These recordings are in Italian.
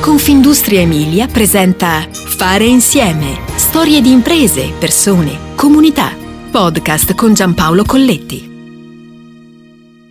Confindustria Emilia presenta Fare insieme. Storie di imprese, persone, comunità. Podcast con Giampaolo Colletti.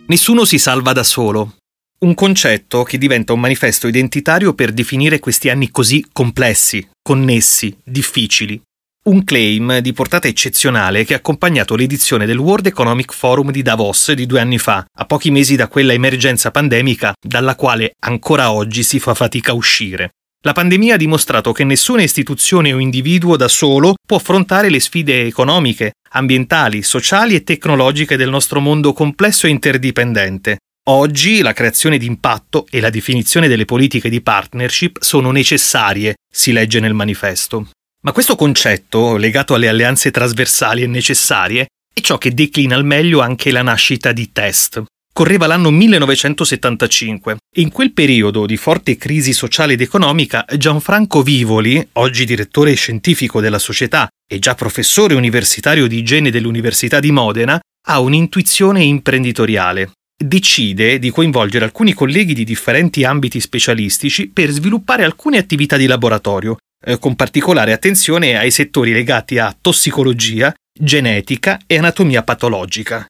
Nessuno si salva da solo. Un concetto che diventa un manifesto identitario per definire questi anni così complessi, connessi, difficili. Un claim di portata eccezionale che ha accompagnato l'edizione del World Economic Forum di Davos di due anni fa, a pochi mesi da quella emergenza pandemica dalla quale ancora oggi si fa fatica a uscire. La pandemia ha dimostrato che nessuna istituzione o individuo da solo può affrontare le sfide economiche, ambientali, sociali e tecnologiche del nostro mondo complesso e interdipendente. Oggi la creazione di impatto e la definizione delle politiche di partnership sono necessarie, si legge nel manifesto. Ma questo concetto, legato alle alleanze trasversali e necessarie, è ciò che declina al meglio anche la nascita di Test. Correva l'anno 1975 e in quel periodo di forte crisi sociale ed economica Gianfranco Vivoli, oggi direttore scientifico della società e già professore universitario di igiene dell'Università di Modena, ha un'intuizione imprenditoriale. Decide di coinvolgere alcuni colleghi di differenti ambiti specialistici per sviluppare alcune attività di laboratorio eh, con particolare attenzione ai settori legati a tossicologia, genetica e anatomia patologica.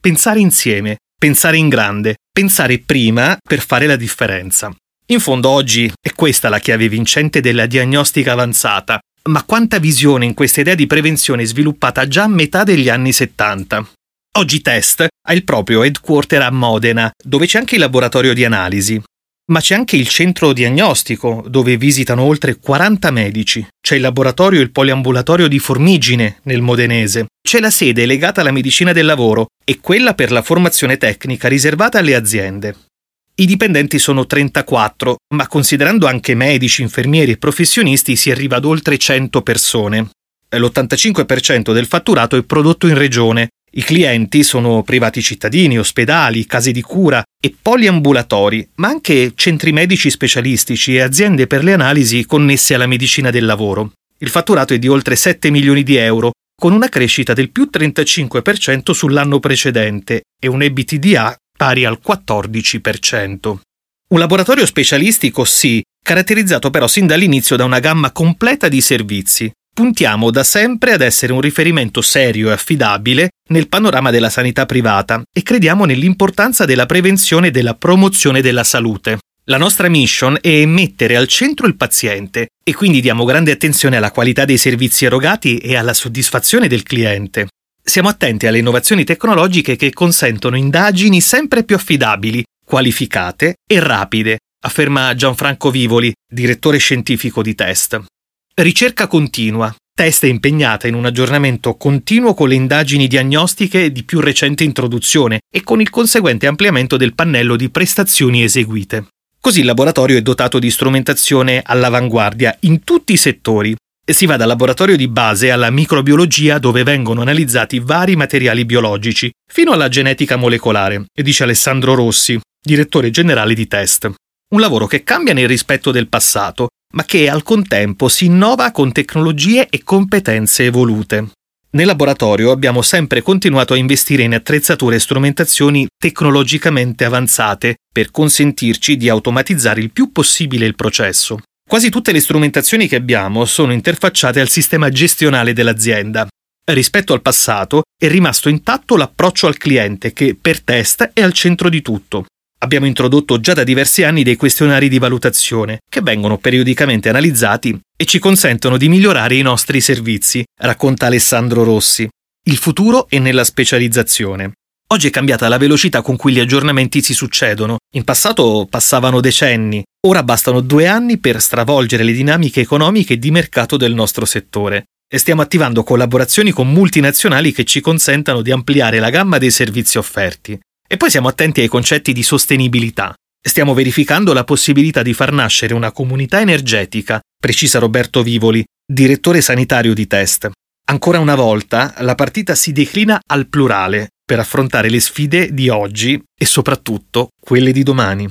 Pensare insieme, pensare in grande, pensare prima per fare la differenza. In fondo oggi è questa la chiave vincente della diagnostica avanzata, ma quanta visione in questa idea di prevenzione sviluppata già a metà degli anni 70. Oggi Test ha il proprio headquarter a Modena, dove c'è anche il laboratorio di analisi, ma c'è anche il centro diagnostico, dove visitano oltre 40 medici. C'è il laboratorio e il poliambulatorio di Formigine, nel Modenese. C'è la sede legata alla medicina del lavoro e quella per la formazione tecnica riservata alle aziende. I dipendenti sono 34, ma considerando anche medici, infermieri e professionisti si arriva ad oltre 100 persone. L'85% del fatturato è prodotto in regione i clienti sono privati cittadini, ospedali, case di cura e poliambulatori, ma anche centri medici specialistici e aziende per le analisi connesse alla medicina del lavoro. Il fatturato è di oltre 7 milioni di euro, con una crescita del più 35% sull'anno precedente e un EBITDA pari al 14%. Un laboratorio specialistico sì, caratterizzato però sin dall'inizio da una gamma completa di servizi, Puntiamo da sempre ad essere un riferimento serio e affidabile nel panorama della sanità privata e crediamo nell'importanza della prevenzione e della promozione della salute. La nostra mission è mettere al centro il paziente e quindi diamo grande attenzione alla qualità dei servizi erogati e alla soddisfazione del cliente. Siamo attenti alle innovazioni tecnologiche che consentono indagini sempre più affidabili, qualificate e rapide, afferma Gianfranco Vivoli, direttore scientifico di Test. Ricerca continua. Testa impegnata in un aggiornamento continuo con le indagini diagnostiche di più recente introduzione e con il conseguente ampliamento del pannello di prestazioni eseguite. Così il laboratorio è dotato di strumentazione all'avanguardia in tutti i settori. Si va dal laboratorio di base alla microbiologia dove vengono analizzati vari materiali biologici, fino alla genetica molecolare, dice Alessandro Rossi, direttore generale di Test. Un lavoro che cambia nel rispetto del passato, ma che al contempo si innova con tecnologie e competenze evolute. Nel laboratorio abbiamo sempre continuato a investire in attrezzature e strumentazioni tecnologicamente avanzate per consentirci di automatizzare il più possibile il processo. Quasi tutte le strumentazioni che abbiamo sono interfacciate al sistema gestionale dell'azienda. Rispetto al passato è rimasto intatto l'approccio al cliente che per test è al centro di tutto. Abbiamo introdotto già da diversi anni dei questionari di valutazione che vengono periodicamente analizzati e ci consentono di migliorare i nostri servizi, racconta Alessandro Rossi. Il futuro è nella specializzazione. Oggi è cambiata la velocità con cui gli aggiornamenti si succedono. In passato passavano decenni, ora bastano due anni per stravolgere le dinamiche economiche e di mercato del nostro settore. E stiamo attivando collaborazioni con multinazionali che ci consentano di ampliare la gamma dei servizi offerti. E poi siamo attenti ai concetti di sostenibilità. Stiamo verificando la possibilità di far nascere una comunità energetica, precisa Roberto Vivoli, direttore sanitario di Test. Ancora una volta la partita si declina al plurale per affrontare le sfide di oggi e soprattutto quelle di domani.